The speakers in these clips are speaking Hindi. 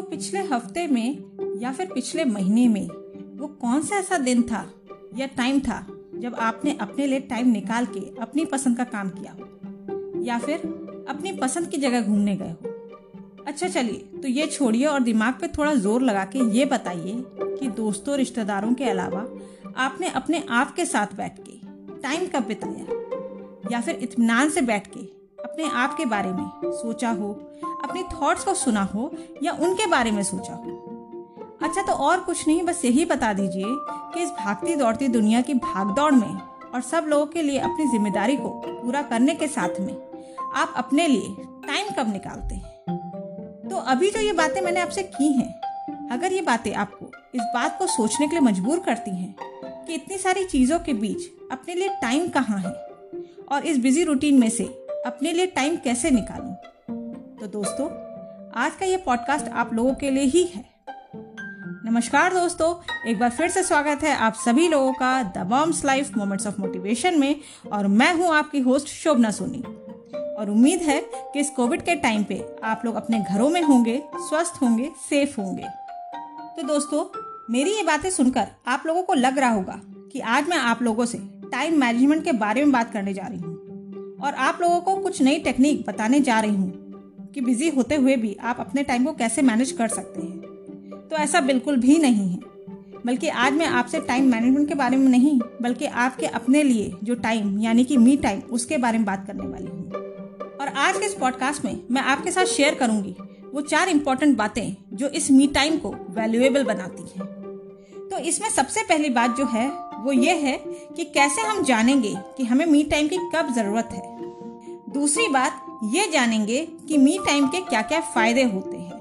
तो पिछले हफ़्ते में या फिर पिछले महीने में, वो कौन सा ऐसा दिन था या टाइम था जब आपने अपने लिए टाइम निकाल के अपनी पसंद का काम किया? हो या फिर अपनी पसंद की जगह घूमने गए हो? अच्छा चलिए तो ये छोड़िए और दिमाग पे थोड़ा ज़ोर लगा के ये बताइए कि दोस्तों, रिश्तेदारों के अलावा आपने अपने आप के साथ बैठ के टाइम कब बिताया? या फिर इत्मीनान से बैठ के अपने आप के बारे में सोचा हो अपनी थॉट्स को सुना हो या उनके बारे में सोचा हो। अच्छा तो और कुछ नहीं, बस यही बता दीजिए कि इस भागती दौड़ती दुनिया की भागदौड़ में और सब लोगों के लिए अपनी ज़िम्मेदारी को पूरा करने के साथ में आप अपने लिए टाइम कब निकालते हैं? तो अभी जो ये बातें मैंने आपसे की हैं, अगर ये बातें आपको इस बात को सोचने के लिए मजबूर करती हैं कि इतनी सारी चीज़ों के बीच अपने लिए टाइम कहाँ है और इस बिज़ी रूटीन में से अपने लिए टाइम कैसे निकालूं तो दोस्तों, आज का ये पॉडकास्ट आप लोगों के लिए ही है। नमस्कार दोस्तों, एक बार फिर से स्वागत है आप सभी लोगों का the bombs life moments of motivation में, और मैं हूँ आपकी होस्ट शोभना सोनी। और उम्मीद है कि इस कोविड के टाइम पे आप लोग अपने घरों में होंगे, स्वस्थ होंगे सेफ़ होंगे। तो दोस्तों, मेरी ये बातें सुनकर आप लोगों को लग रहा होगा कि आज मैं आप लोगों से टाइम मैनेजमेंट के बारे में बात करने जा रही हूँ। और आप लोगों को कुछ नई टेक्निक बताने जा रही हूँ। कि बिज़ी होते हुए भी आप अपने टाइम को कैसे मैनेज कर सकते हैं? तो ऐसा बिल्कुल भी नहीं है। बल्कि आज मैं आपसे टाइम मैनेजमेंट के बारे में नहीं, बल्कि आपके अपने लिए जो टाइम यानी कि मी टाइम उसके बारे में बात करने वाली हूँ। और आज के इस पॉडकास्ट में मैं आपके साथ शेयर करूँगी वो चार इंपॉर्टेंट बातें जो इस मी टाइम को वैल्यूएबल बनाती हैं। तो इसमें सबसे पहली बात जो है, वो ये है कि कैसे हम जानेंगे कि हमें मी टाइम की कब ज़रूरत है? दूसरी बात ये जानेंगे कि मी टाइम के क्या क्या फ़ायदे होते हैं।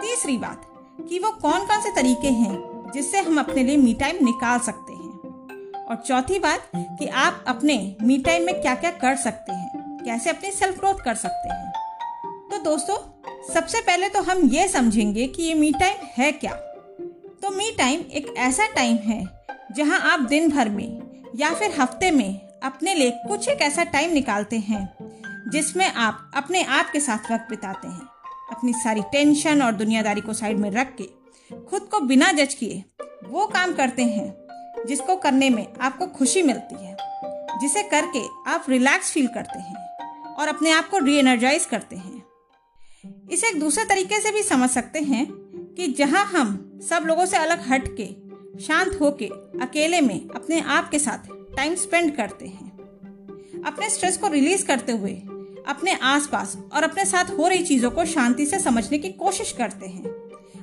तीसरी बात, कि वो कौन कौन से तरीके हैं जिससे हम अपने लिए मी टाइम निकाल सकते हैं। और चौथी बात, कि आप अपने मी टाइम में क्या क्या कर सकते हैं, कैसे अपनी सेल्फ ग्रोथ कर सकते हैं। तो दोस्तों, सबसे पहले तो हम ये समझेंगे कि ये मी टाइम है क्या। तो मी टाइम एक ऐसा टाइम है जहाँ आप दिन भर में या फिर हफ़्ते में अपने लिए कुछ एक ऐसा टाइम निकालते हैं जिसमें आप अपने आप के साथ वक्त बिताते हैं। अपनी सारी टेंशन और दुनियादारी को साइड में रख के, खुद को बिना जज किए, वो काम करते हैं, जिसको करने में आपको खुशी मिलती है, जिसे करके आप रिलैक्स फील करते हैं और अपने आप को री एनर्जाइज करते हैं। इसे एक दूसरे तरीके से भी समझ सकते हैं कि जहाँ हम सब लोगों से अलग हट के शांत होके, अकेले में अपने आप के साथ टाइम स्पेंड करते हैं। अपने स्ट्रेस को रिलीज़ करते हुए अपने आसपास और अपने साथ हो रही चीज़ों को शांति से समझने की कोशिश करते हैं।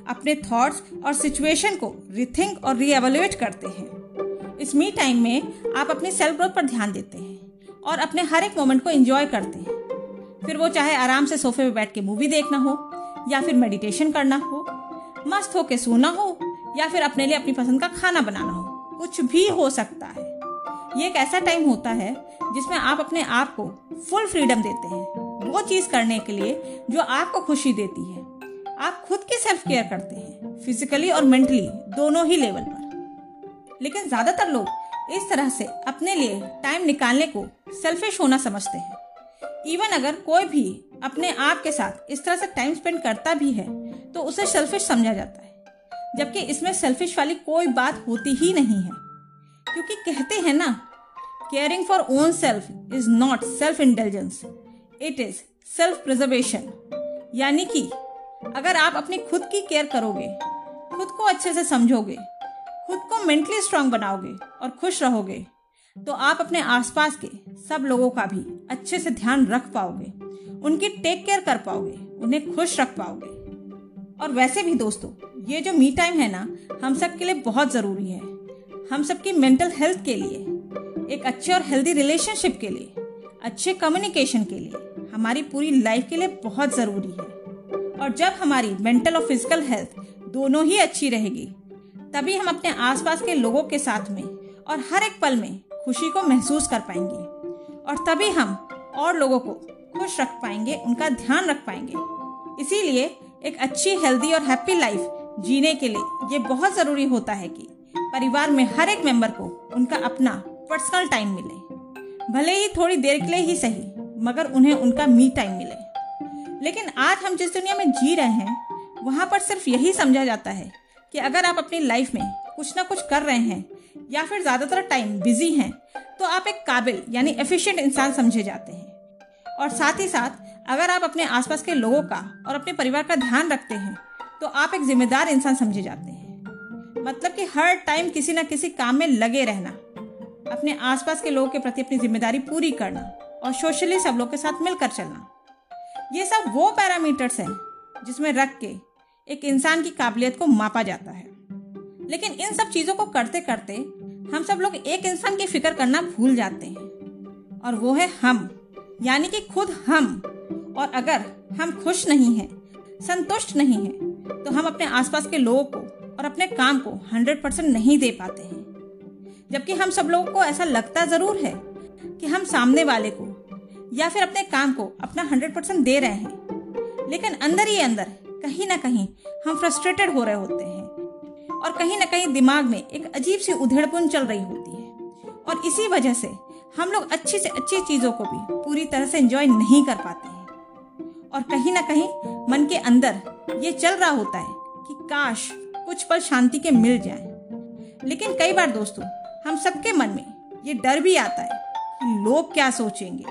अपने थॉट्स और सिचुएशन को रिथिंक और रीएवल्युएट करते हैं। इस मी टाइम में आप अपनी सेल्फ ग्रोथ पर ध्यान देते हैं और अपने हर एक मोमेंट को एंजॉय करते हैं। फिर वो चाहे आराम से सोफे पे बैठ के मूवी देखना हो या फिर मेडिटेशन करना हो, मस्त होके सोना हो या फिर अपने लिए अपनी पसंद का खाना बनाना हो, कुछ भी हो सकता है। ये एक ऐसा टाइम होता है जिसमें आप अपने आप को फुल फ्रीडम देते हैं। वो चीज़ करने के लिए जो आपको खुशी देती है। आप खुद की सेल्फ केयर करते हैं फिजिकली और मेंटली दोनों ही लेवल पर। लेकिन ज़्यादातर लोग इस तरह से अपने लिए टाइम निकालने को सेल्फिश होना समझते हैं। इवन अगर कोई भी अपने आप के साथ इस तरह से टाइम स्पेंड करता भी है तो उसे सेल्फिश समझा जाता है। जबकि इसमें सेल्फिश वाली कोई बात होती ही नहीं है। क्योंकि कहते हैं ना caring for own self is not self intelligence it is self preservation यानी कि, अगर आप अपनी खुद की केयर करोगे, खुद को अच्छे से समझोगे, खुद को मेंटली स्ट्रांग बनाओगे और खुश रहोगे तो आप अपने आसपास के सब लोगों का भी अच्छे से ध्यान रख पाओगे, उनकी टेक केयर कर पाओगे, उन्हें खुश रख पाओगे। और वैसे भी दोस्तों, ये जो मी टाइम है ना, हम सब के लिए बहुत ज़रूरी है। हम सबकी मेंटल हेल्थ के लिए, एक अच्छे और हेल्दी रिलेशनशिप के लिए, अच्छे कम्युनिकेशन के लिए, हमारी पूरी लाइफ के लिए बहुत ज़रूरी है। और जब हमारी मेंटल और फ़िज़िकल हेल्थ दोनों ही अच्छी रहेगी, तभी हम अपने आसपास के लोगों के साथ में और हर एक पल में खुशी को महसूस कर पाएँगे। और तभी हम और लोगों को खुश रख पाएँगे, उनका ध्यान रख पाएँगे। इसीलिए एक अच्छी हेल्दी और हैप्पी लाइफ जीने के लिए ये बहुत ज़रूरी होता है कि परिवार में हर एक मेंबर को उनका अपना पर्सनल टाइम मिले। भले ही थोड़ी देर के लिए ही सही, मगर उन्हें उनका मी टाइम मिले। लेकिन आज हम जिस दुनिया में जी रहे हैं, वहाँ पर सिर्फ़ यही समझा जाता है कि अगर आप अपनी लाइफ में कुछ ना कुछ कर रहे हैं, या फिर ज़्यादातर टाइम बिज़ी हैं तो आप एक काबिल यानी एफिशिएंट इंसान समझे जाते हैं। और साथ ही साथ, अगर आप अपने आसपास के लोगों का और अपने परिवार का ध्यान रखते हैं तो आप एक जिम्मेदार इंसान समझे जाते हैं। मतलब कि हर टाइम किसी ना किसी काम में लगे रहना। अपने आसपास के लोगों के प्रति अपनी ज़िम्मेदारी पूरी करना और सोशली सब लोग के साथ मिलकर चलना। ये सब वो पैरामीटर्स हैं जिसमें रख के एक इंसान की काबिलियत को मापा जाता है। लेकिन इन सब चीज़ों को करते करते हम सब लोग एक इंसान की फ़िक्र करना भूल जाते हैं। और वो है हम, यानी कि खुद हम। और अगर हम खुश नहीं हैं, संतुष्ट नहीं हैं तो हम अपने आसपास के लोगों को और अपने काम को हंड्रेड परसेंट नहीं दे पाते हैं। जबकि हम सब लोगों को ऐसा लगता ज़रूर है कि हम सामने वाले को या फिर अपने काम को अपना हंड्रेड परसेंट दे रहे हैं। लेकिन अंदर ही अंदर कहीं ना कहीं हम फ्रस्ट्रेटेड हो रहे होते हैं और कहीं ना कहीं दिमाग में एक अजीब सी उधेड़पुन चल रही होती है। और इसी वजह से हम लोग अच्छी से अच्छी चीज़ों को भी पूरी तरह से एंजॉय नहीं कर पाते हैं। और कहीं ना कहीं मन के अंदर ये चल रहा होता है कि काश कुछ पल शांति के मिल जाए। लेकिन कई बार दोस्तों, हम सबके मन में ये डर भी आता है कि लोग क्या सोचेंगे।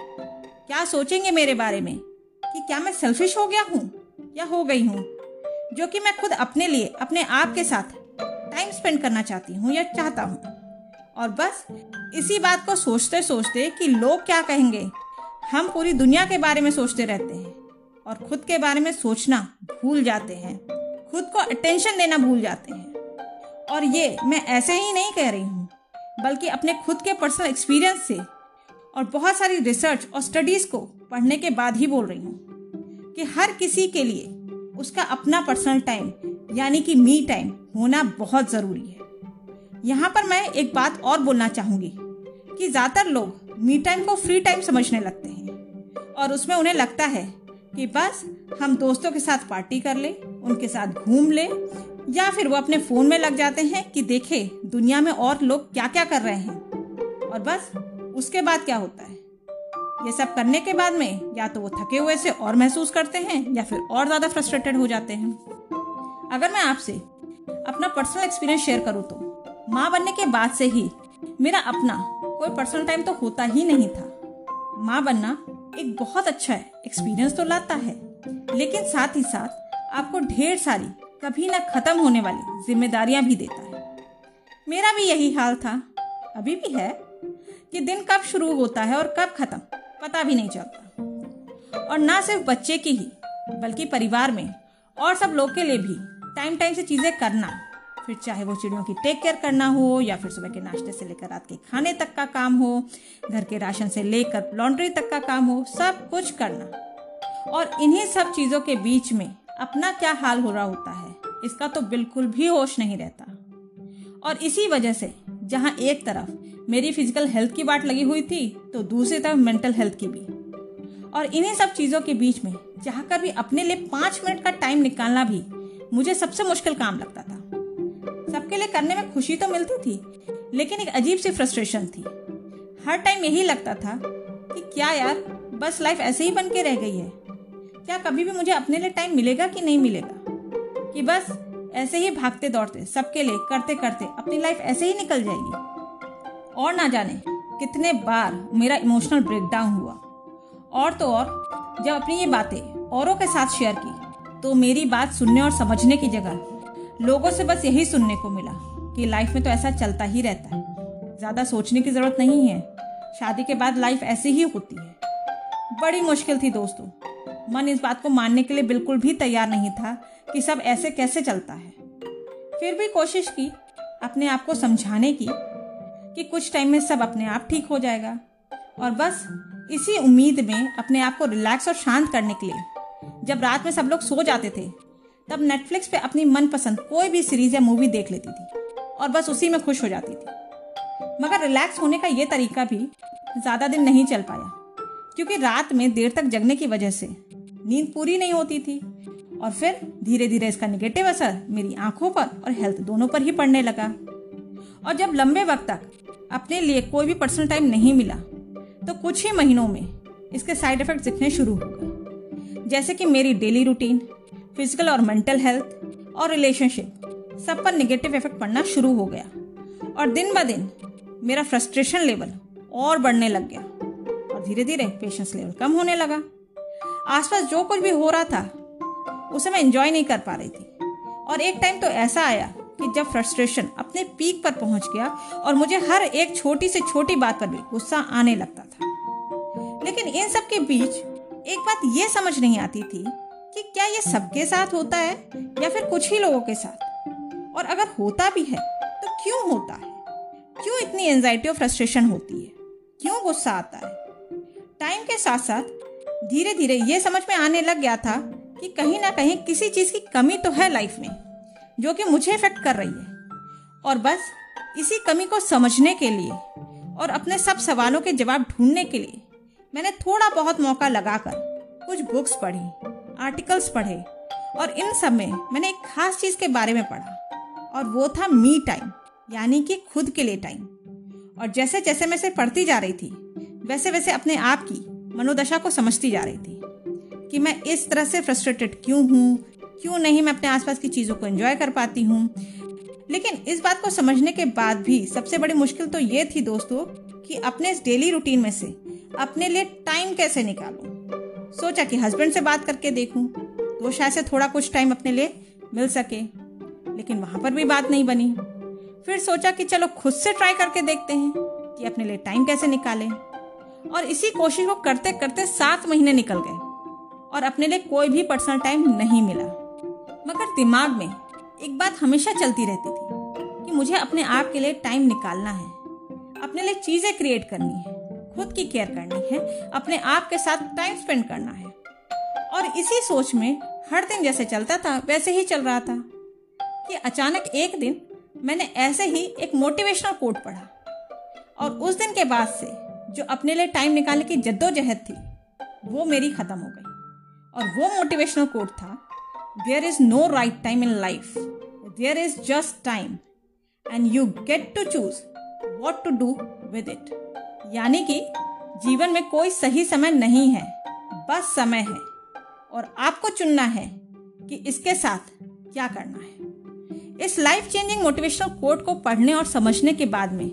क्या सोचेंगे मेरे बारे में? कि क्या मैं सेल्फिश हो गया हूँ? या हो गई हूँ? जो कि मैं खुद अपने लिए, अपने आप के साथ टाइम स्पेंड करना चाहती हूँ या चाहता हूँ। और बस, इसी बात को सोचते सोचते कि लोग क्या कहेंगे? हम पूरी दुनिया के बारे में सोचते रहते हैं और खुद के बारे में सोचना भूल जाते हैं। खुद को अटेंशन देना भूल जाते हैं। और ये मैं ऐसे ही नहीं कह रही हूँ, बल्कि अपने खुद के पर्सनल एक्सपीरियंस से और बहुत सारी रिसर्च और स्टडीज़ को पढ़ने के बाद ही बोल रही हूँ कि हर किसी के लिए उसका अपना पर्सनल टाइम यानी कि मी टाइम होना बहुत ज़रूरी है। यहाँ पर मैं एक बात और बोलना चाहूँगी कि ज़्यादातर लोग मी टाइम को फ्री टाइम समझने लगते हैं और उसमें उन्हें लगता है कि बस हम दोस्तों के साथ पार्टी कर ले उनके साथ घूम ले, या फिर वो अपने फ़ोन में लग जाते हैं कि देखे, दुनिया में और लोग क्या क्या कर रहे हैं। और बस, उसके बाद क्या होता है? ये सब करने के बाद में, या तो वो थके हुए से और महसूस करते हैं, या फिर और ज़्यादा फ्रस्ट्रेटेड हो जाते हैं। अगर मैं आपसे अपना पर्सनल एक्सपीरियंस शेयर करूँ तो माँ बनने के बाद से ही मेरा अपना कोई पर्सनल टाइम तो होता ही नहीं था। माँ बनना एक बहुत अच्छा एक्सपीरियंस तो लाता है, लेकिन साथ ही साथ आपको ढेर सारी, कभी ना खत्म होने वाली जिम्मेदारियाँ भी देता है। मेरा भी यही हाल था। अभी भी है कि दिन कब शुरू होता है और कब खत्म, पता भी नहीं चलता। और ना सिर्फ़ बच्चे की ही, बल्कि परिवार में और सब लोग के लिए भी टाइम टाइम से चीज़ें करना, फिर चाहे वो चिड़ियों की टेक केयर करना हो या फिर सुबह के नाश्ते से लेकर रात के खाने तक का काम हो, घर के राशन से लेकर लॉन्ड्री तक का काम हो, सब कुछ करना। और इन्हीं सब चीज़ों के बीच में अपना क्या हाल हो रहा होता है, इसका तो बिल्कुल भी होश नहीं रहता। और इसी वजह से, जहाँ एक तरफ़ मेरी फ़िज़िकल हेल्थ की बात लगी हुई थी तो दूसरी तरफ़ मेंटल हेल्थ की भी। और इन्हीं सब चीज़ों के बीच में, जहाँ कर भी अपने लिए पाँच मिनट का टाइम निकालना भी, मुझे सबसे मुश्किल काम लगता था। सबके लिए करने में खुशी तो मिलती थी, लेकिन एक अजीब सी फ्रस्ट्रेशन थी। हर टाइम यही लगता था कि क्या यार, बस लाइफ ऐसे ही बन के रह गई है। क्या कभी भी मुझे अपने लिए टाइम मिलेगा कि नहीं मिलेगा? कि बस ऐसे ही भागते दौड़ते, सबके लिए करते करते अपनी लाइफ ऐसे ही निकल जाएगी? और ना जाने कितने बार मेरा इमोशनल ब्रेकडाउन हुआ। और तो और, जब अपनी ये बातें औरों के साथ शेयर की तो मेरी बात सुनने और समझने की जगह लोगों से बस यही सुनने को मिला कि लाइफ में तो ऐसा चलता ही रहता है। ज़्यादा सोचने की ज़रूरत नहीं है। शादी के बाद लाइफ ऐसी ही होती है। बड़ी मुश्किल थी दोस्तों। मन इस बात को मानने के लिए बिल्कुल भी तैयार नहीं था कि सब ऐसे कैसे चलता है। फिर भी कोशिश की अपने आप को समझाने की कि कुछ टाइम में सब अपने आप ठीक हो जाएगा और बस इसी उम्मीद में अपने आप को रिलैक्स और शांत करने के लिए जब रात में सब लोग सो जाते थे, तब नेटफ्लिक्स पे अपनी मनपसंद कोई भी सीरीज़ या मूवी देख लेती थी और बस उसी में खुश हो जाती थी। मगर रिलैक्स होने का ये तरीका भी ज़्यादा दिन नहीं चल पाया, क्योंकि रात में देर तक जगने की वजह से नींद पूरी नहीं होती थी। और फिर धीरे धीरे इसका निगेटिव असर मेरी आँखों पर और हेल्थ दोनों पर ही पड़ने लगा। और जब लंबे वक्त तक अपने लिए कोई भी पर्सनल टाइम नहीं मिला तो कुछ ही महीनों में इसके साइड इफ़ेक्ट दिखने शुरू हो गए। जैसे कि मेरी डेली रूटीन फ़िज़िकल और मेंटल हेल्थ और रिलेशनशिप सब पर निगेटिव इफ़ेक्ट पड़ना शुरू हो गया। और दिन ब दिन मेरा फ्रस्ट्रेशन लेवल और बढ़ने लग गया। और धीरे धीरे पेशेंस लेवल कम होने लगा। आसपास जो कुछ भी हो रहा था, उसे मैं इंजॉय नहीं कर पा रही थी। और एक टाइम तो ऐसा आया कि जब फ्रस्ट्रेशन अपने पीक पर पहुँच गया और मुझे हर एक छोटी से छोटी बात पर भी गुस्सा आने लगता था। लेकिन इन सब के बीच एक बात यह समझ नहीं आती थी कि क्या ये सबके साथ होता है या फिर कुछ ही लोगों के साथ? और अगर होता भी है तो क्यों होता है? क्यों इतनी एंजाइटी और फ्रस्ट्रेशन होती है? क्यों गुस्सा आता है? टाइम के साथ साथ धीरे धीरे ये समझ में आने लग गया था कि कहीं ना कहीं किसी चीज़ की कमी तो है लाइफ में, जो कि मुझे इफ़ेक्ट कर रही है। और बस इसी कमी को समझने के लिए और अपने सब सवालों के जवाब ढूँढने के लिए मैंने थोड़ा बहुत मौका लगाकर कुछ बुक्स पढ़ी आर्टिकल्स पढ़े और इन सब में मैंने एक खास चीज़ के बारे में पढ़ा और वो था मी टाइम यानी कि खुद के लिए टाइम और जैसे जैसे मैं इसे पढ़ती जा रही थी वैसे वैसे अपने आप की मनोदशा को समझती जा रही थी कि मैं इस तरह से फ्रस्ट्रेटेड क्यों हूँ? क्यों नहीं मैं अपने आसपास की चीज़ों को एंजॉय कर पाती हूँ? लेकिन इस बात को समझने के बाद भी सबसे बड़ी मुश्किल तो ये थी दोस्तों कि अपने इस डेली रूटीन में से अपने लिए टाइम कैसे निकालूं? सोचा कि हस्बैंड से बात करके देखूँ तो शायद से थोड़ा कुछ टाइम अपने लिए मिल सके, लेकिन वहाँ पर भी बात नहीं बनी। फिर सोचा कि चलो खुद से ट्राई करके देखते हैं कि अपने लिए टाइम कैसे निकालें। और इसी कोशिश को करते करते सात महीने निकल गए और अपने लिए कोई भी पर्सनल टाइम नहीं मिला। मगर दिमाग में एक बात हमेशा चलती रहती थी कि मुझे अपने आप के लिए टाइम निकालना है। अपने लिए चीज़ें क्रिएट करनी है, खुद की केयर करनी है, अपने आप के साथ टाइम स्पेंड करना है। और इसी सोच में हर दिन जैसे चलता था, वैसे ही चल रहा था कि अचानक एक दिन मैंने ऐसे ही एक मोटिवेशनल कोट पढ़ा और उस दिन के बाद से जो अपने लिए टाइम निकालने की जद्दोजहद थी, वो मेरी खत्म हो गई। और वो मोटिवेशनल कोट था there is no right time in life there is just time and you get to choose what to do with it यानी कि जीवन में कोई सही समय नहीं है, बस समय है। और आपको चुनना है कि इसके साथ क्या करना है। इस लाइफ चेंजिंग मोटिवेशनल कोड को पढ़ने और समझने के बाद में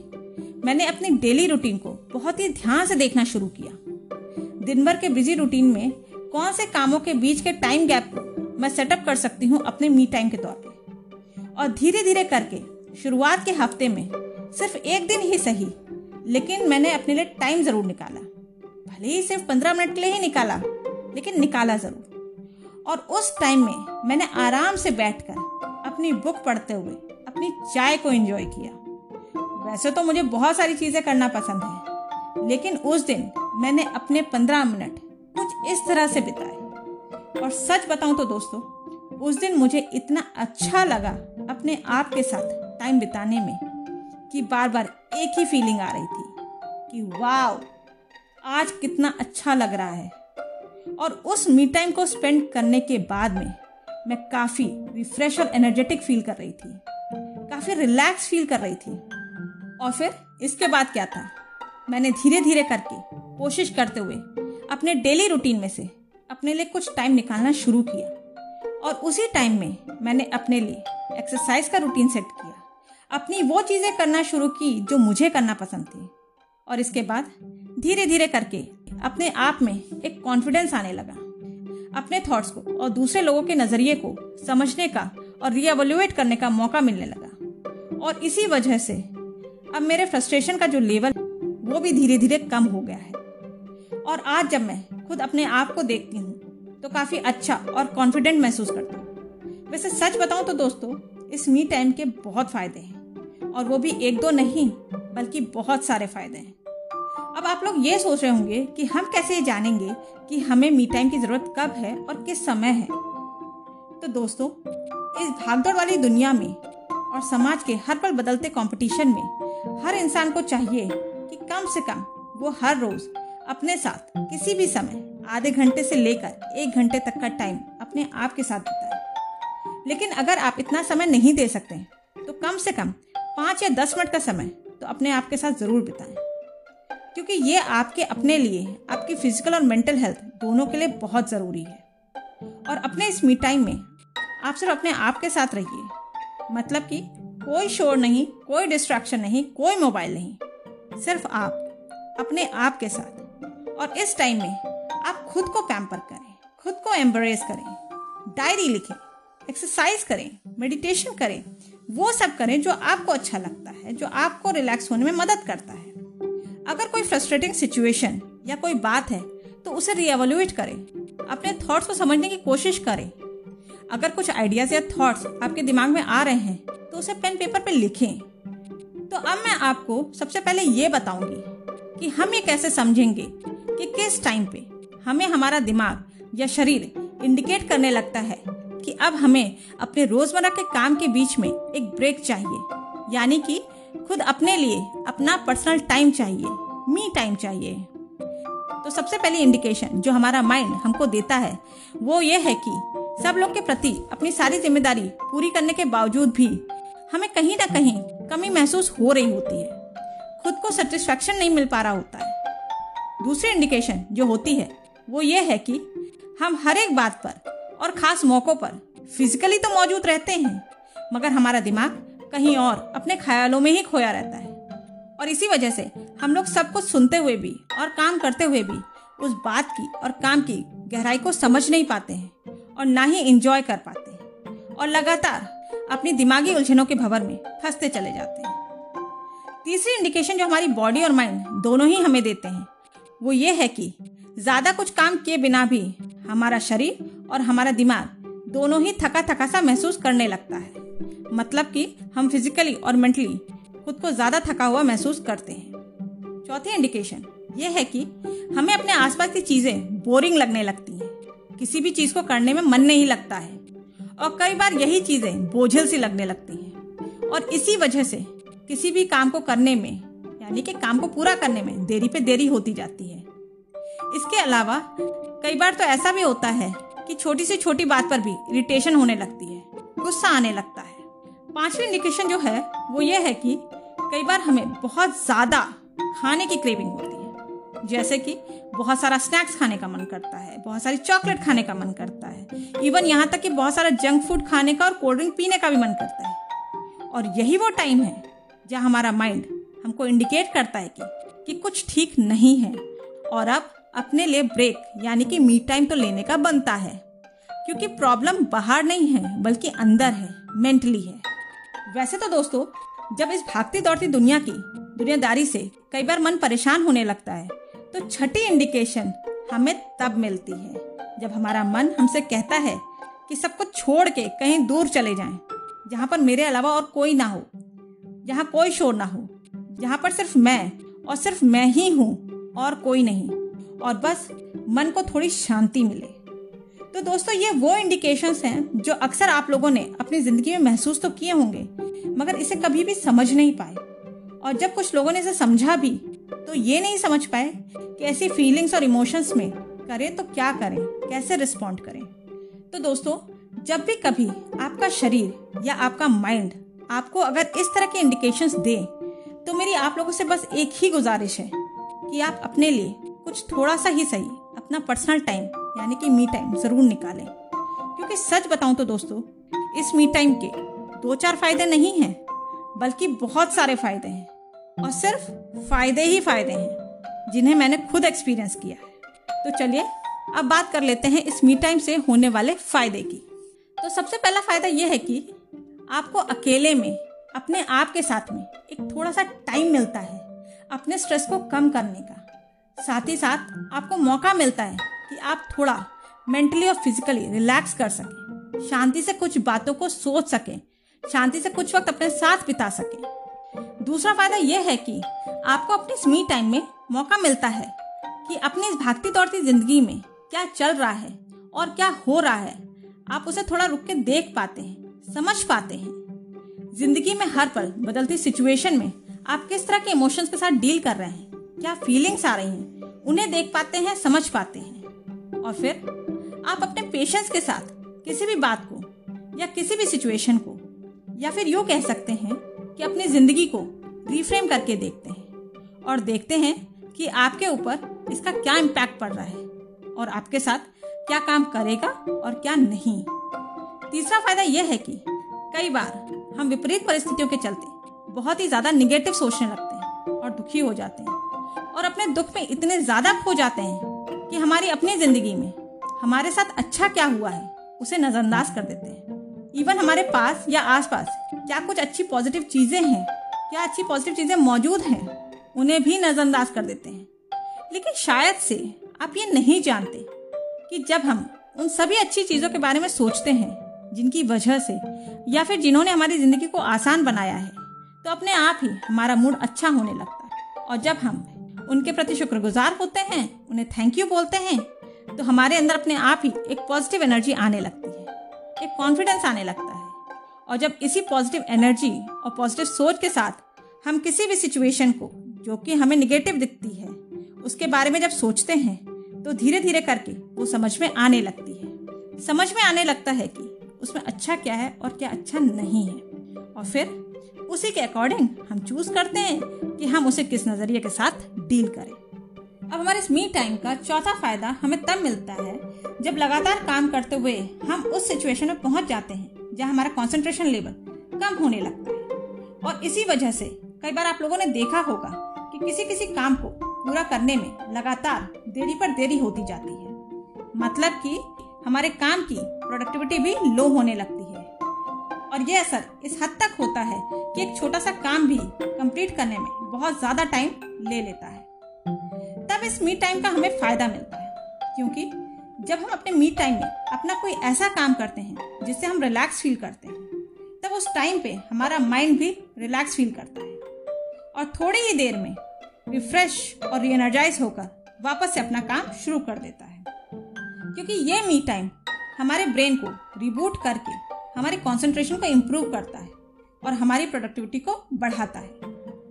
मैंने अपनी डेली रूटीन को बहुत ही ध्यान से देखना शुरू किया। दिन भर के बिज़ी रूटीन में कौन से कामों के बीच के टाइम गैप को मैं सेटअप कर सकती हूँ अपने मी टाइम के तौर पर और धीरे धीरे करके शुरुआत के हफ़्ते में सिर्फ़ एक दिन ही सही, लेकिन मैंने अपने लिए टाइम ज़रूर निकाला। भले ही सिर्फ़ पंद्रह मिनट के लिए ही निकाला, लेकिन निकाला ज़रूर। और उस टाइम में मैंने आराम से बैठकर अपनी बुक पढ़ते हुए अपनी चाय को एंजॉय किया। वैसे तो मुझे बहुत सारी चीज़ें करना पसंद है, लेकिन उस दिन मैंने अपने पंद्रह मिनट कुछ इस तरह से बिताए। और सच बताऊँ तो दोस्तों, उस दिन मुझे इतना अच्छा लगा अपने आप के साथ टाइम बिताने में कि बार बार एक ही फीलिंग आ रही थी कि वाव आज कितना अच्छा लग रहा है। और उस मी टाइम को स्पेंड करने के बाद में मैं काफ़ी रिफ्रेश और एनर्जेटिक फील कर रही थी, काफ़ी रिलैक्स फील कर रही थी। और फिर इसके बाद क्या था? मैंने धीरे धीरे करके कोशिश करते हुए अपने डेली रूटीन में से अपने लिए कुछ टाइम निकालना शुरू किया। और उसी टाइम में मैंने अपने लिए एक्सरसाइज का रूटीन सेट किया। अपनी वो चीज़ें करना शुरू की जो मुझे करना पसंद थी। और इसके बाद धीरे धीरे करके अपने आप में एक कॉन्फिडेंस आने लगा। अपने थॉट्स को और दूसरे लोगों के नज़रिए को समझने का और रीएवोल्यूएट करने का मौका मिलने लगा। और इसी वजह से अब मेरे फ्रस्ट्रेशन का जो लेवल वो भी धीरे धीरे कम हो गया है। और आज जब मैं खुद अपने आप को देखती हूँ तो काफ़ी अच्छा और कॉन्फिडेंट महसूस करती हूँ। वैसे सच बताऊँ तो दोस्तों, इस मी टाइम के बहुत फ़ायदे हैं। और वो भी एक दो नहीं, बल्कि बहुत सारे फ़ायदे हैं। अब आप लोग ये सोच रहे होंगे कि हम कैसे जानेंगे कि हमें मी टाइम की ज़रूरत कब है और किस समय है। तो दोस्तों, इस भागदौड़ वाली दुनिया में और समाज के हर पल बदलते कंपटीशन में हर इंसान को चाहिए कि कम से कम वो हर रोज़ अपने साथ किसी भी समय आधे घंटे से लेकर एक घंटे तक का टाइम अपने आप के साथ बिताए। लेकिन अगर आप इतना समय नहीं दे सकते तो कम से कम पाँच या दस मिनट का समय तो अपने आप के साथ ज़रूर बिताएँ। क्योंकि ये आपके अपने लिए, आपकी फ़िज़िकल और मेंटल हेल्थ दोनों के लिए बहुत ज़रूरी है। और अपने इस मी टाइम में आप सिर्फ़ अपने आप के साथ रहिए। मतलब कि कोई शोर नहीं, कोई डिस्ट्रैक्शन नहीं, कोई मोबाइल नहीं। सिर्फ़ आप, अपने आप के साथ। और इस टाइम में आप खुद को पैम्पर करें, खुद को एम्ब्रेस करें डायरी लिखें एक्सरसाइज करें मेडिटेशन करें। वो सब करें जो आपको अच्छा लगता है, जो आपको रिलैक्स होने में मदद करता है। अगर कोई फ्रस्ट्रेटिंग सिचुएशन या कोई बात है तो उसे रीएवोल्यूएट करें। अपने थॉट्स को समझने की कोशिश करें। अगर कुछ आइडियाज़ या थॉट्स आपके दिमाग में आ रहे हैं तो उसे पेन पेपर पे लिखें। तो अब मैं आपको सबसे पहले ये बताऊँगी कि हम ये कैसे समझेंगे कि किस टाइम पे हमें हमारा दिमाग या शरीर इंडिकेट करने लगता है कि अब हमें अपने रोज़मर्रा के काम के बीच में एक ब्रेक चाहिए। यानी कि खुद अपने लिए अपना पर्सनल टाइम चाहिए मी टाइम चाहिए। तो सबसे पहली इंडिकेशन जो हमारा माइंड हमको देता है, वो ये है कि सब लोग के प्रति अपनी सारी ज़िम्मेदारी पूरी करने के बावजूद भी हमें कहीं ना कहीं कमी महसूस हो रही होती है। खुद को सेटिस्फेक्शन नहीं मिल पा रहा होता है। दूसरी इंडिकेशन जो होती है, वो ये है कि हम हर एक बात पर और ख़ास मौक़ों पर फिजिकली तो मौजूद रहते हैं, मगर हमारा दिमाग कहीं और अपने ख्यालों में ही खोया रहता है। और इसी वजह से हम लोग सब कुछ सुनते हुए भी और काम करते हुए भी उस बात की और काम की गहराई को समझ नहीं पाते हैं और ना ही इंजॉय कर पाते हैं। और लगातार अपनी दिमागी उलझनों के भवर में फंसते चले जाते हैं। तीसरी इंडिकेशन जो हमारी बॉडी और माइंड दोनों ही हमें देते हैं, वो ये है कि ज़्यादा कुछ काम किए बिना भी हमारा शरीर और हमारा दिमाग दोनों ही थका थका सा महसूस करने लगता है। मतलब कि हम फिजिकली और मेंटली खुद को ज़्यादा थका हुआ महसूस करते हैं। चौथी इंडिकेशन ये है कि हमें अपने आसपास की चीज़ें बोरिंग लगने लगती हैं। किसी भी चीज़ को करने में मन नहीं लगता है। और कई बार यही चीज़ें बोझल सी लगने लगती हैं। और इसी वजह से किसी भी काम को करने में, यानी कि काम को पूरा करने में देरी पे देरी होती जाती है। इसके अलावा कई बार तो ऐसा भी होता है कि छोटी से छोटी बात पर भी इरिटेशन होने लगती है, गुस्सा आने लगता है। पांचवी इंडिकेशन जो है, वो ये है कि कई बार हमें बहुत ज़्यादा खाने की क्रेविंग होती है। जैसे कि बहुत सारा स्नैक्स खाने का मन करता है बहुत सारी चॉकलेट खाने का मन करता है। इवन यहाँ तक कि बहुत सारा जंक फ़ूड खाने का और कोल्ड ड्रिंक पीने का भी मन करता है। और यही वो टाइम है जहाँ हमारा माइंड हमको इंडिकेट करता है कि, कि कुछ ठीक नहीं है। और अब अपने लिए ब्रेक यानी कि मी टाइम तो लेने का बनता है। क्योंकि प्रॉब्लम बाहर नहीं है बल्कि अंदर है मेंटली है। वैसे तो दोस्तों जब इस भागती दौड़ती दुनिया की दुनियादारी से कई बार मन परेशान होने लगता है। तो छठी इंडिकेशन हमें तब मिलती है जब हमारा मन हमसे कहता है कि सब कुछ छोड़ के कहीं दूर चले जाएँ, जहाँ पर मेरे अलावा और कोई ना हो जहाँ कोई शोर ना हो जहाँ पर सिर्फ़ मैं और सिर्फ़ मैं ही हूँ और कोई नहीं और बस मन को थोड़ी शांति मिले। तो दोस्तों ये वो इंडिकेशंस हैं जो अक्सर आप लोगों ने अपनी ज़िंदगी में महसूस तो किए होंगे मगर इसे कभी भी समझ नहीं पाए। और जब कुछ लोगों ने इसे समझा भी तो ये नहीं समझ पाए कि ऐसी फीलिंग्स और इमोशंस में करें तो क्या करें? कैसे रिस्पॉन्ड करें? तो दोस्तों, जब भी कभी आपका शरीर या आपका माइंड आपको अगर इस तरह के इंडिकेशंस दे तो मेरी आप लोगों से बस एक ही गुजारिश है कि आप अपने लिए कुछ थोड़ा सा ही सही अपना पर्सनल टाइम यानी कि मी टाइम ज़रूर निकालें। क्योंकि सच बताऊँ तो दोस्तों, इस मी टाइम के दो चार फ़ायदे नहीं हैं, बल्कि बहुत सारे फ़ायदे हैं। और सिर्फ़ फ़ायदे ही फ़ायदे हैं, जिन्हें मैंने खुद एक्सपीरियंस किया है। तो चलिए, अब बात कर लेते हैं इस मी टाइम से होने वाले फ़ायदे की। तो सबसे पहला फ़ायदा यह है कि आपको अकेले में, अपने आप के साथ में एक थोड़ा सा टाइम मिलता है, अपने स्ट्रेस को कम करने का। साथ ही साथ आपको मौका मिलता है कि आप थोड़ा मेंटली और फिजिकली रिलैक्स कर सकें, शांति से कुछ बातों को सोच सकें, शांति से कुछ वक्त अपने साथ बिता सकें। दूसरा फ़ायदा यह है कि आपको अपने स्मी टाइम में मौका मिलता है कि अपनी इस भागती दौड़ती ज़िंदगी में क्या चल रहा है और क्या हो रहा है। आप उसे थोड़ा रुक के देख पाते हैं, समझ पाते हैं। ज़िंदगी में हर पल बदलती सिचुएशन में आप किस तरह के इमोशंस के साथ डील कर रहे हैं, क्या फीलिंग्स आ रही हैं, उन्हें देख पाते हैं, समझ पाते हैं। और फिर आप अपने पेशेंस के साथ किसी भी बात को या किसी भी सिचुएशन को या फिर यूँ कह सकते हैं कि अपनी ज़िंदगी को रिफ्रेम करके देखते हैं और देखते हैं कि आपके ऊपर इसका क्या इम्पैक्ट पड़ रहा है और आपके साथ क्या काम करेगा और क्या नहीं। तीसरा फ़ायदा यह है कि कई बार हम विपरीत परिस्थितियों के चलते बहुत ही ज़्यादा निगेटिव सोचने लगते हैं और दुखी हो जाते हैं और अपने दुख में इतने ज़्यादा खो जाते हैं कि हमारी अपनी ज़िंदगी में हमारे साथ अच्छा क्या हुआ है उसे नजरअंदाज कर देते हैं। इवन हमारे पास या आसपास क्या कुछ अच्छी पॉजिटिव चीज़ें हैं? क्या अच्छी पॉजिटिव चीज़ें मौजूद हैं? उन्हें भी नजरअंदाज कर देते हैं। लेकिन शायद से आप ये नहीं जानते कि जब हम उन सभी अच्छी चीज़ों के बारे में सोचते हैं, जिनकी वजह से, या फिर जिन्होंने हमारी ज़िंदगी को आसान बनाया है तो अपने आप ही हमारा मूड अच्छा होने लगता है। और जब हम उनके प्रति शुक्रगुजार होते हैं, उन्हें थैंक यू बोलते हैं तो हमारे अंदर अपने आप ही एक पॉजिटिव एनर्जी आने लगती है। एक कॉन्फिडेंस आने लगता है। और जब इसी पॉजिटिव एनर्जी और पॉजिटिव सोच के साथ हम किसी भी सिचुएशन को, जो कि हमें निगेटिव दिखती है, उसके बारे में जब सोचते हैं तो धीरे धीरे करके वो समझ में आने लगती है। समझ में आने लगता है कि उसमें अच्छा क्या है और क्या अच्छा नहीं है। और फिर उसी के अकॉर्डिंग हम चूज़ करते हैं कि हम उसे किस नज़रिए के साथ डील करें। अब हमारे इस मी टाइम का चौथा फ़ायदा हमें तब मिलता है जब लगातार काम करते हुए हम उस सिचुएशन में पहुँच जाते हैं, जहाँ हमारा कंसंट्रेशन लेवल कम होने लगता है। और इसी वजह से कई बार आप लोगों ने देखा होगा कि किसी किसी काम को पूरा करने में लगातार देरी पर देरी होती जाती है। मतलब कि हमारे काम की प्रोडक्टिविटी भी लो होने लगती है। और यह असर इस हद तक होता है कि एक छोटा सा काम भी कंप्लीट करने में बहुत ज़्यादा टाइम ले लेता है। इस मी टाइम का हमें फ़ायदा मिलता है। क्योंकि जब हम अपने मी टाइम में अपना कोई ऐसा काम करते हैं, जिससे हम रिलैक्स फील करते हैं, तब उस टाइम पे हमारा माइंड भी रिलैक्स फील करता है। और थोड़ी ही देर में रिफ्रेश और रीएनर्जाइज होकर वापस से अपना काम शुरू कर देता है। क्योंकि ये मी टाइम हमारे ब्रेन को रिबूट करके हमारे कंसंट्रेशन को इम्प्रूव करता है और हमारी प्रोडक्टिविटी को बढ़ाता है।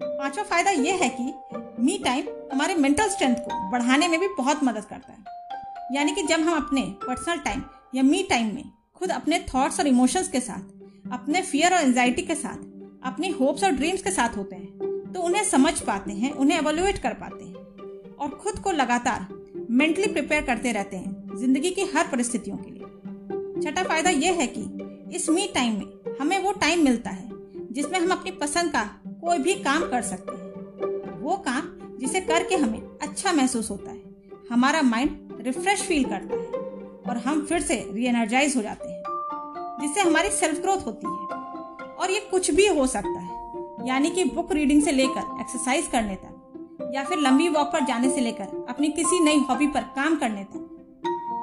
पांचवा फ़ायदा यह है कि मी टाइम हमारे मेंटल स्ट्रेंथ को बढ़ाने में भी बहुत मदद करता है। यानी कि जब हम अपने पर्सनल टाइम या मी टाइम में खुद अपने थॉट्स और इमोशंस के साथ, अपने फियर और एंजाइटी के साथ, अपनी होप्स और ड्रीम्स के साथ होते हैं तो उन्हें समझ पाते हैं, उन्हें एवोल्यूएट कर पाते हैं और खुद को लगातार मेंटली प्रिपेयर करते रहते हैं ज़िंदगी की हर परिस्थितियों के लिए। छठा फ़ायदा यह है कि इस मी टाइम में हमें वो टाइम मिलता है जिसमें हम अपनी पसंद का कोई भी काम कर सकते हैं। वो काम जिसे करके हमें अच्छा महसूस होता है। हमारा माइंड रिफ्रेश फील करता है और हम फिर से री एनर्जाइज हो जाते हैं, जिससे हमारी सेल्फ ग्रोथ होती है। और ये कुछ भी हो सकता है, यानी कि बुक रीडिंग से लेकर एक्सरसाइज करने तक, या फिर लंबी वॉक पर जाने से लेकर अपनी किसी नई हॉबी पर काम करने तक,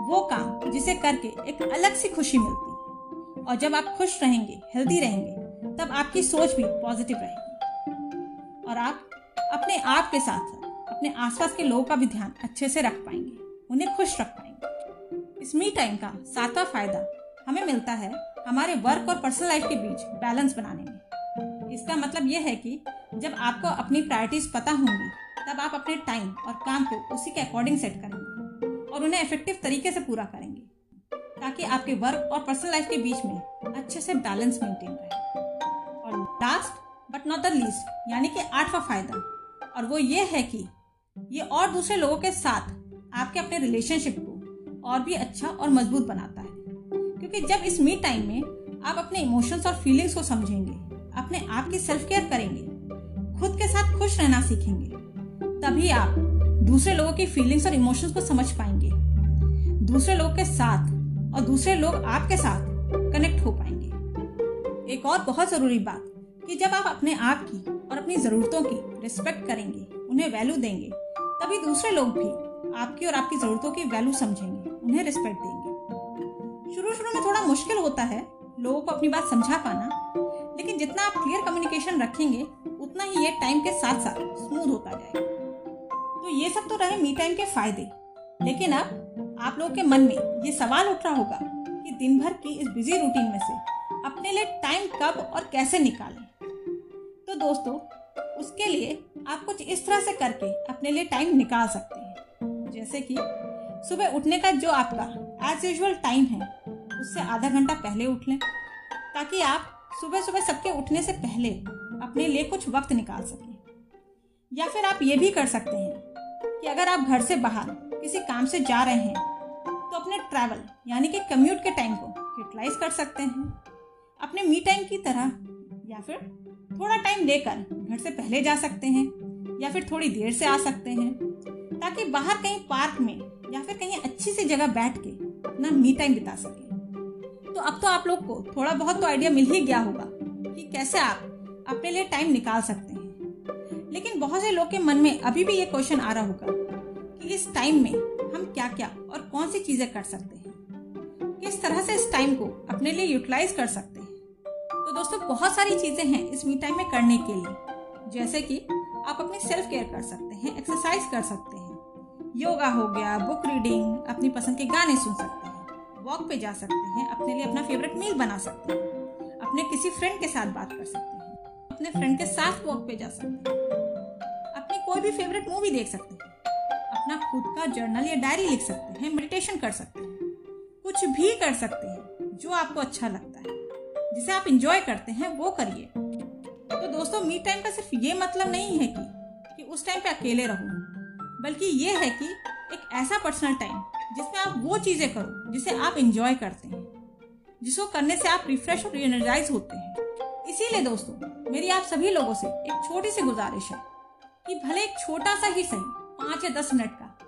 वो काम जिसे करके एक अलग सी खुशी मिलती है। और जब आप खुश रहेंगे हेल्दी रहेंगे, तब आपकी सोच भी पॉजिटिव रहेगी। और आप अपने आप के साथ साथ अपने आसपास के लोगों का भी ध्यान अच्छे से रख पाएँगे, उन्हें खुश रख पाएँगे। इस मी टाइम का सातवां फ़ायदा हमें मिलता है हमारे वर्क और पर्सनल लाइफ के बीच बैलेंस बनाने में। इसका मतलब यह है कि जब आपको अपनी प्रायोरिटीज पता होंगी, तब आप अपने टाइम और काम को उसी के अकॉर्डिंग सेट करेंगे और उन्हें इफ़ेक्टिव तरीके से पूरा करेंगे, ताकि आपके वर्क और पर्सनल लाइफ के बीच में अच्छे से बैलेंस मेंटेन रहे। और last but not the least यानी कि आठवां फ़ायदा और वो ये है कि ये और दूसरे लोगों के साथ आपके अपने रिलेशनशिप को और भी अच्छा और मज़बूत बनाता है। क्योंकि जब इस मी टाइम में आप अपने इमोशंस और फीलिंग्स को समझेंगे, अपने आप की सेल्फ केयर करेंगे, खुद के साथ खुश रहना सीखेंगे, तभी आप दूसरे लोगों की फीलिंग्स और इमोशंस को समझ पाएँगे। दूसरे लोगों के साथ और दूसरे लोग आपके साथ कनेक्ट हो पाएँगे। एक और बहुत ज़रूरी बात कि जब आप अपने आप की और अपनी जरूरतों की रिस्पेक्ट करेंगे, उन्हें वैल्यू देंगे, तभी दूसरे लोग भी आपकी और आपकी ज़रूरतों की वैल्यू समझेंगे, उन्हें रिस्पेक्ट देंगे। शुरू शुरू में थोड़ा मुश्किल होता है लोगों को अपनी बात समझा पाना, लेकिन जितना आप क्लियर कम्युनिकेशन रखेंगे, उतना ही ये टाइम के साथ साथ स्मूथ होता जाएगा। तो ये सब तो रहे मी टाइम के फ़ायदे, लेकिन अब आप लोगों के मन में ये सवाल उठ रहा होगा कि दिन भर की इस बिज़ी रूटीन में से अपने लिए टाइम कब और कैसे निकालें? तो दोस्तों उसके लिए आप कुछ इस तरह से करके अपने लिए टाइम निकाल सकते हैं। जैसे कि सुबह उठने का जो आपका एज यूजल टाइम है, उससे आधा घंटा पहले उठ लें, ताकि आप सुबह सुबह सबके उठने से पहले अपने लिए कुछ वक्त निकाल सकें। या फिर आप ये भी कर सकते हैं कि अगर आप घर से बाहर किसी काम से जा रहे हैं तो अपने ट्रैवल यानी कि कम्यूट के टाइम को यूटिलाइज कर सकते हैं। अपने मी टाइम की तरह या फिर थोड़ा टाइम लेकर घर से पहले जा सकते हैं, या फिर थोड़ी देर से आ सकते हैं, ताकि बाहर कहीं पार्क में, या फिर कहीं अच्छी सी जगह बैठ के अपना मी टाइम बिता सके। तो अब तो आप लोग को थोड़ा बहुत तो आइडिया मिल ही गया होगा कि कैसे आप अपने लिए टाइम निकाल सकते हैं। लेकिन बहुत से लोग के मन में अभी भी ये क्वेश्चन आ रहा होगा कि इस टाइम में हम क्या क्या और कौन सी चीज़ें कर सकते हैं। किस तरह से इस टाइम को अपने लिए यूटिलाइज कर सकते हैं। तो दोस्तों बहुत सारी चीज़ें हैं इस मी टाइम में करने के लिए जैसे कि आप अपनी सेल्फ केयर कर सकते हैं एक्सरसाइज कर सकते हैं योगा हो गया बुक रीडिंग अपनी पसंद के गाने सुन सकते हैं वॉक पे जा सकते हैं अपने लिए अपना फेवरेट मील बना सकते हैं अपने किसी फ्रेंड के साथ बात कर सकते हैं अपने फ्रेंड के साथ वॉक पे जा सकते हैं अपनी कोई भी फेवरेट मूवी देख सकते हैं अपना खुद का जर्नल या डायरी लिख सकते हैं मेडिटेशन कर सकते हैं कुछ भी कर सकते हैं जो आपको अच्छा लगता है जिसे आप इंजॉय करते हैं वो करिए। तो दोस्तों मी टाइम का सिर्फ़ ये मतलब नहीं है कि, कि उस टाइम पे अकेले रहो। बल्कि ये है कि एक ऐसा पर्सनल टाइम जिसमें आप वो चीज़ें करो जिसे आप इंजॉय करते हैं जिसको करने से आप रिफ्रेश और एनर्जाइज होते हैं। इसीलिए दोस्तों मेरी आप सभी लोगों से एक छोटी सी गुजारिश है कि भले एक छोटा सा ही सही पाँच या दस मिनट का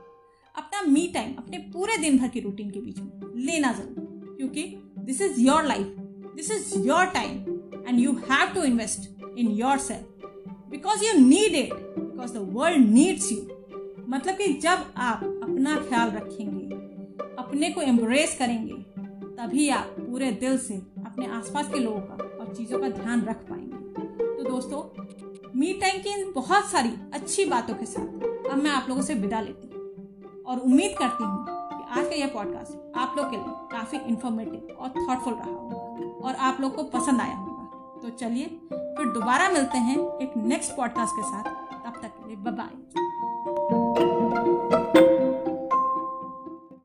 अपना मी टाइम अपने पूरे दिन भर की रूटीन के बीच में लेना ज़रूर। क्योंकि this is your life this is your time and you have to invest in yourself because you need it because the world needs you मतलब कि जब आप अपना ख्याल रखेंगे, अपने को एम्ब्रेस करेंगे, तभी आप पूरे दिल से अपने आसपास के लोगों का और चीज़ों का ध्यान रख पाएँगे। तो दोस्तों मी टाइम की इन बहुत सारी अच्छी बातों के साथ अब मैं आप लोगों से विदा लेती हूँ और उम्मीद करती हूँ कि आज का यह पॉडकास्ट आप लोग के लिए काफ़ी इंफॉर्मेटिव और थॉटफुल रहा होगा। और आप लोग को पसंद आया होगा। तो चलिए फिर दोबारा मिलते हैं एक नेक्स्ट पॉडकास्ट के साथ। तब तक के लिए बाय